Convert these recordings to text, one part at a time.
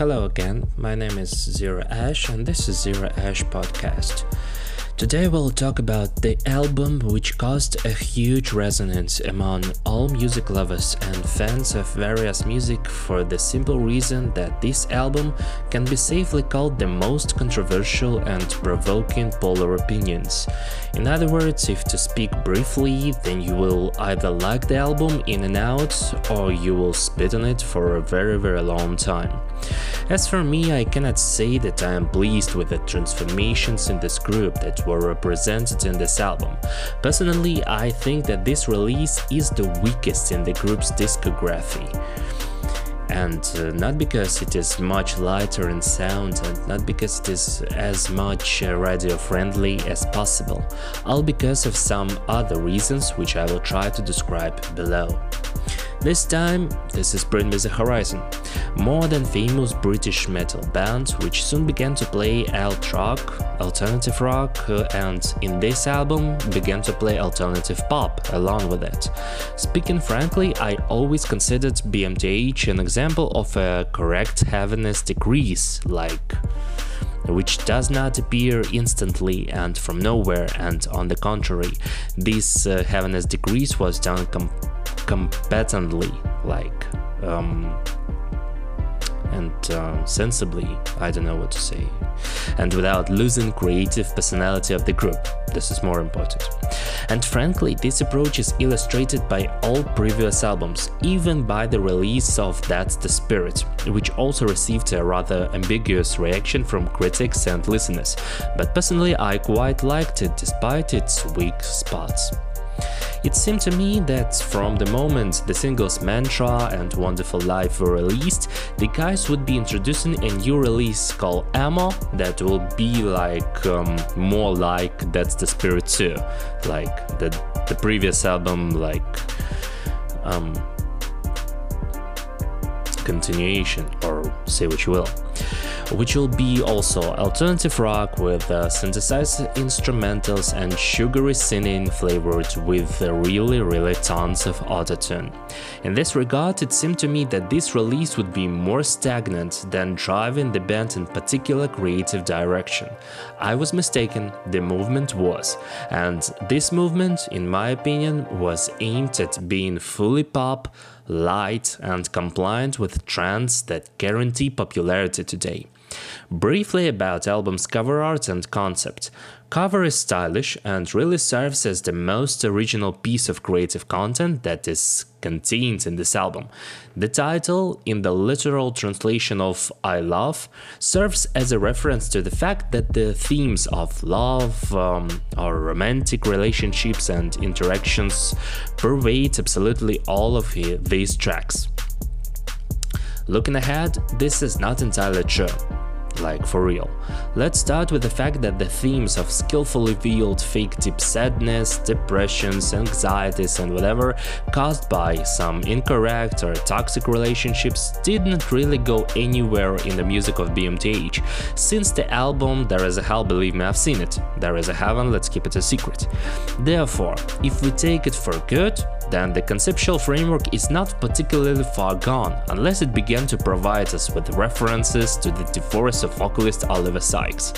Hello again, my name is Zero Ash and this is Zero Ash Podcast. Today we'll talk about the album which caused a huge resonance among all music lovers and fans of various music for the simple reason that this album can be safely called the most controversial and provoking polar opinions. In other words, if to speak briefly, then you will either like the album in and out or you will spit on it for a very very long time. As for me, I cannot say that I am pleased with the transformations in this group that were represented in this album. Personally, I think that this release is the weakest in the group's discography. And uh, not because it is much lighter in sound and not because it is as much uh, radio friendly as possible, all because of some other reasons which I will try to describe below. This time, this is Bring Me the Horizon, more than famous British metal band which soon began to play alt rock, alternative rock, uh, and in this album began to play alternative pop along with it. Speaking frankly, I always considered BMTH an example of a correct heaviness decrease, like which does not appear instantly and from nowhere, and on the contrary, this uh, heaviness decrease was done com competently, like, um, and uh, sensibly, I don't know what to say, and without losing creative personality of the group. This is more important. And frankly, this approach is illustrated by all previous albums, even by the release of That's the Spirit, which also received a rather ambiguous reaction from critics and listeners, but personally I quite liked it despite its weak spots. It seemed to me that from the moment the singles Mantra and Wonderful Life were released, the guys would be introducing a new release called Amo that will be like um, more like That's the Spirit too, like the the previous album, like um, continuation or say what you will which will be also alternative rock with uh, synthesized instrumentals and sugary singing flavored with really really tons of autotune. In this regard, it seemed to me that this release would be more stagnant than driving the band in particular creative direction. I was mistaken, the movement was, and this movement, in my opinion, was aimed at being fully pop, light, and compliant with trends that guarantee popularity today. Briefly about album's cover art and concept. Cover is stylish and really serves as the most original piece of creative content that is contained in this album. The title, in the literal translation of I Love, serves as a reference to the fact that the themes of love um, or romantic relationships and interactions pervade absolutely all of these tracks. Looking ahead, this is not entirely true like for real. Let's start with the fact that the themes of skillfully veiled fake deep sadness, depressions, anxieties and whatever caused by some incorrect or toxic relationships didn't really go anywhere in the music of BMTH. Since the album There is a Hell, believe me I've seen it, There is a Heaven, let's keep it a secret. Therefore, if we take it for good, then the conceptual framework is not particularly far gone, unless it began to provide us with references to the of vocalist Oliver Sykes.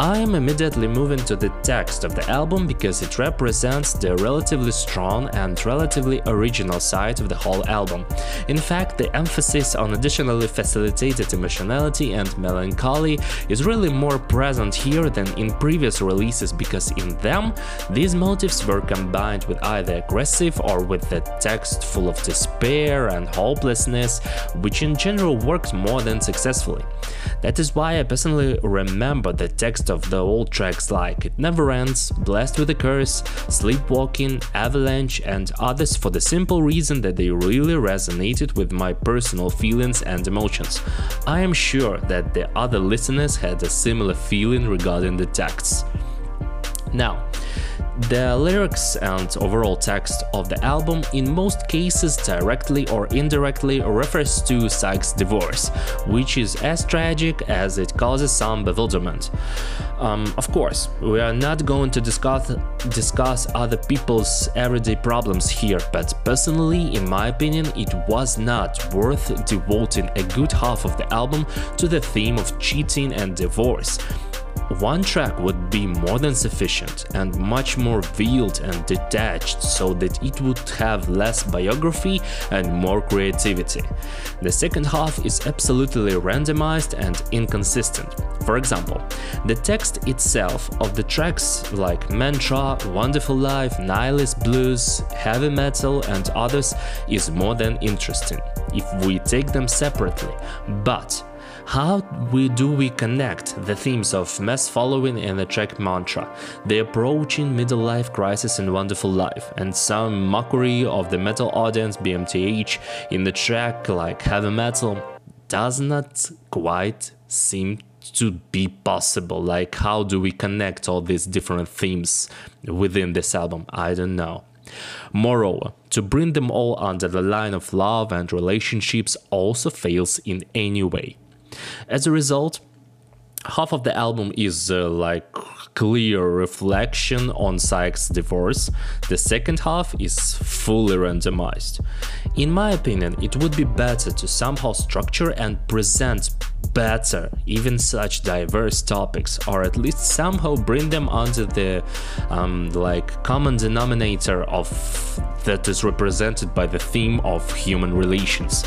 I am immediately moving to the text of the album because it represents the relatively strong and relatively original side of the whole album. In fact, the emphasis on additionally facilitated emotionality and melancholy is really more present here than in previous releases because in them, these motives were combined with either aggressive or with the text full of despair and hopelessness, which in general worked more than successfully. That is why I personally remember the text of the old tracks like It Never Ends, Blessed with a Curse, Sleepwalking, Avalanche, and others for the simple reason that they really resonated with my personal feelings and emotions. I am sure that the other listeners had a similar feeling regarding the texts. Now, The lyrics and overall text of the album in most cases directly or indirectly refers to Sykes' divorce, which is as tragic as it causes some bewilderment. Um, of course, we are not going to discuss, discuss other people's everyday problems here, but personally, in my opinion, it was not worth devoting a good half of the album to the theme of cheating and divorce. One track would be more than sufficient and much more veiled and detached so that it would have less biography and more creativity. The second half is absolutely randomized and inconsistent. For example, the text itself of the tracks like Mantra, Wonderful Life, Nihilist Blues, Heavy Metal and others is more than interesting if we take them separately, but how we do we connect the themes of mass following and the track mantra, the approaching middle life crisis and wonderful life, and some mockery of the metal audience BMTH in the track like heavy metal does not quite seem to be possible. Like, how do we connect all these different themes within this album? I don't know. Moreover, to bring them all under the line of love and relationships also fails in any way. As a result, half of the album is uh, like clear reflection on Sykes' divorce, the second half is fully randomized. In my opinion, it would be better to somehow structure and present better even such diverse topics or at least somehow bring them under the um, like common denominator of that is represented by the theme of human relations.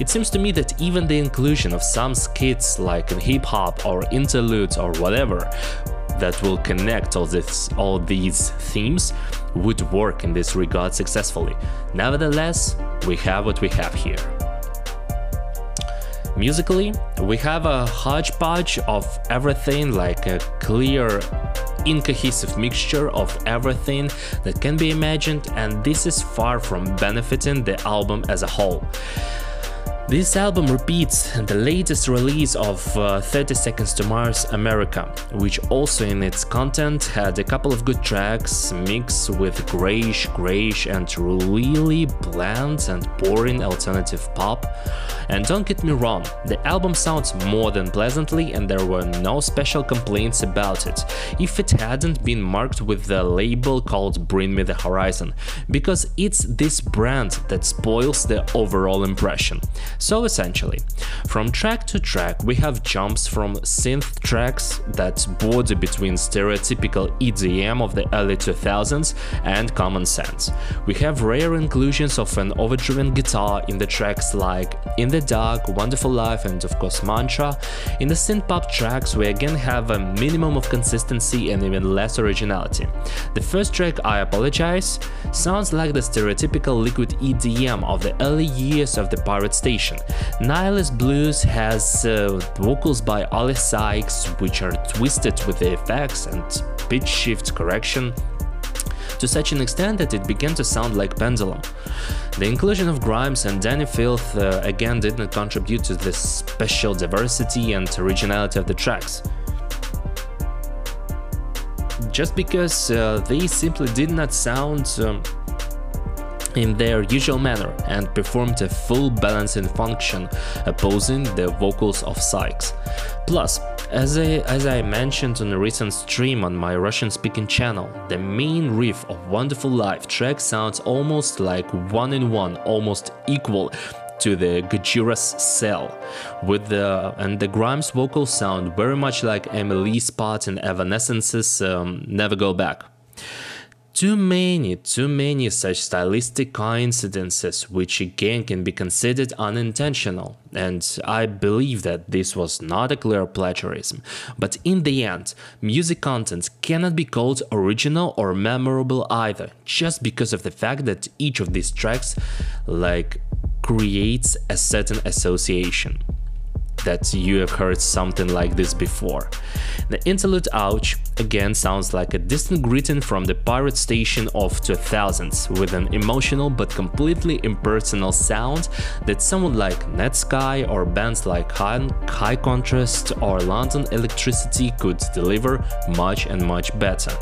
It seems to me that even the inclusion of some skits like in hip hop or interludes or whatever that will connect all, this, all these themes would work in this regard successfully. Nevertheless, we have what we have here. Musically, we have a hodgepodge of everything like a clear incohesive mixture of everything that can be imagined and this is far from benefiting the album as a whole. This album repeats the latest release of uh, 30 Seconds to Mars America, which also in its content had a couple of good tracks mixed with grayish, grayish and really bland and boring alternative pop. And don't get me wrong, the album sounds more than pleasantly and there were no special complaints about it, if it hadn't been marked with the label called Bring Me the Horizon, because it's this brand that spoils the overall impression. So essentially, from track to track we have jumps from synth tracks that border between stereotypical EDM of the early 2000s and common sense. We have rare inclusions of an overdriven guitar in the tracks like In the Dark, Wonderful Life and of course Mantra. In the synth pop tracks we again have a minimum of consistency and even less originality. The first track, I Apologize, sounds like the stereotypical liquid EDM of the early years of the Pirate Station Nihilist Blues has uh, vocals by Oli Sykes, which are twisted with the effects and pitch shift correction to such an extent that it began to sound like Pendulum. The inclusion of Grimes and Dani Filth uh, again did not contribute to the special diversity and originality of the tracks. Just because uh, they simply did not sound um, in their usual manner and performed a full balancing function opposing the vocals of Sykes. Plus, as I, as I mentioned on a recent stream on my Russian speaking channel, the main riff of Wonderful Life track sounds almost like one in one, almost equal to the Gojira's Cell, with the and the Grimes vocals sound very much like Amy Lee's part in Evanescence's um, Never Go Back. Too many, too many such stylistic coincidences, which again can be considered unintentional, and I believe that this was not a clear plagiarism. But in the end, music content cannot be called original or memorable either, just because of the fact that each of these tracks, like, creates a certain association that you have heard something like this before. The interlude Ouch again sounds like a distant greeting from the pirate station of 2000s with an emotional but completely impersonal sound that someone like Netsky or bands like High, High Contrast or London Electricity could deliver much and much better.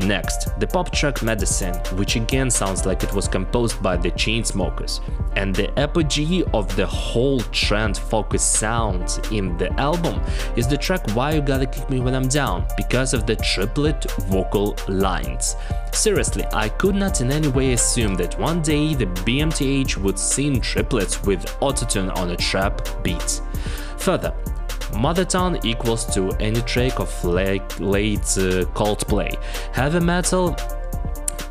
Next, the pop track Medicine, which again sounds like it was composed by the Chainsmokers. And the apogee of the whole trend focus sound in the album is the track Why You Gotta Kick Me When I'm Down, because of the triplet vocal lines. Seriously, I could not in any way assume that one day the BMTH would sing triplets with autotune on a trap beat. Further, Mother tongue equals to any track of late, uh, Coldplay. Heavy metal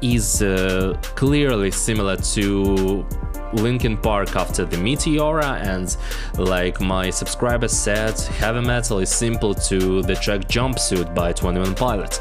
is uh, clearly similar to Linkin Park after the Meteora and like my subscriber said, heavy metal is simple to the track Jumpsuit by 21 Pilots.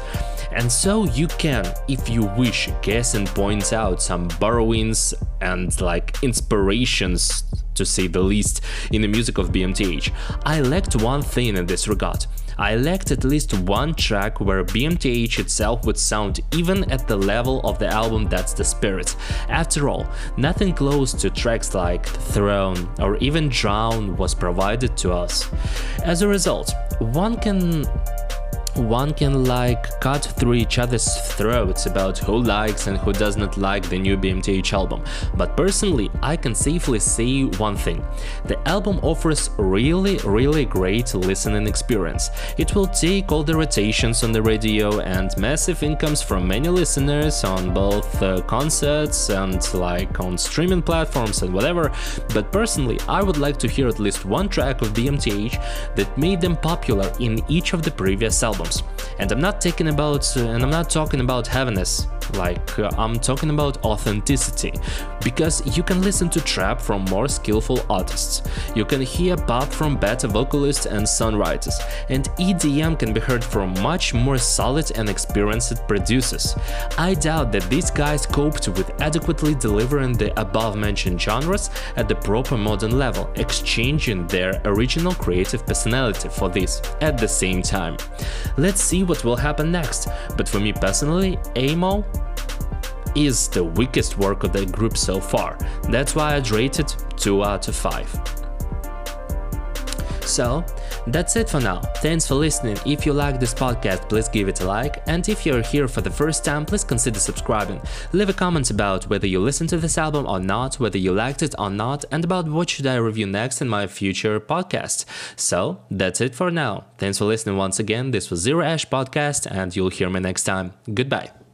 And so you can, if you wish, guess and point out some borrowings and like inspirations to say the least in the music of BMTH. I lacked one thing in this regard. I lacked at least one track where BMTH itself would sound even at the level of the album That's the Spirit. After all, nothing close to tracks like Throne or even Drown was provided to us. As a result, one can one can like cut through each other's throats about who likes and who does not like the new BMTH album, but personally I can safely say one thing. The album offers really really great listening experience. It will take all the rotations on the radio and massive incomes from many listeners on both uh, concerts and like on streaming platforms and whatever, but personally I would like to hear at least one track of BMTH that made them popular in each of the previous albums And I'm not talking about uh, and I'm not talking about heaviness, like uh, I'm talking about authenticity, because you can listen to trap from more skillful artists. You can hear pop from better vocalists and songwriters, and EDM can be heard from much more solid and experienced producers. I doubt that these guys coped with adequately delivering the above mentioned genres at the proper modern level, exchanging their original creative personality for this at the same time. Let's see what will happen next, but for me personally, Amo is the weakest work of the group so far, that's why I'd rate it 2 out of 5. So, that's it for now. Thanks for listening. If you like this podcast, please give it a like. And if you're here for the first time, please consider subscribing. Leave a comment about whether you listened to this album or not, whether you liked it or not, and about what should I review next in my future podcast. So, that's it for now. Thanks for listening once again. This was Zero Ash Podcast, and you'll hear me next time. Goodbye.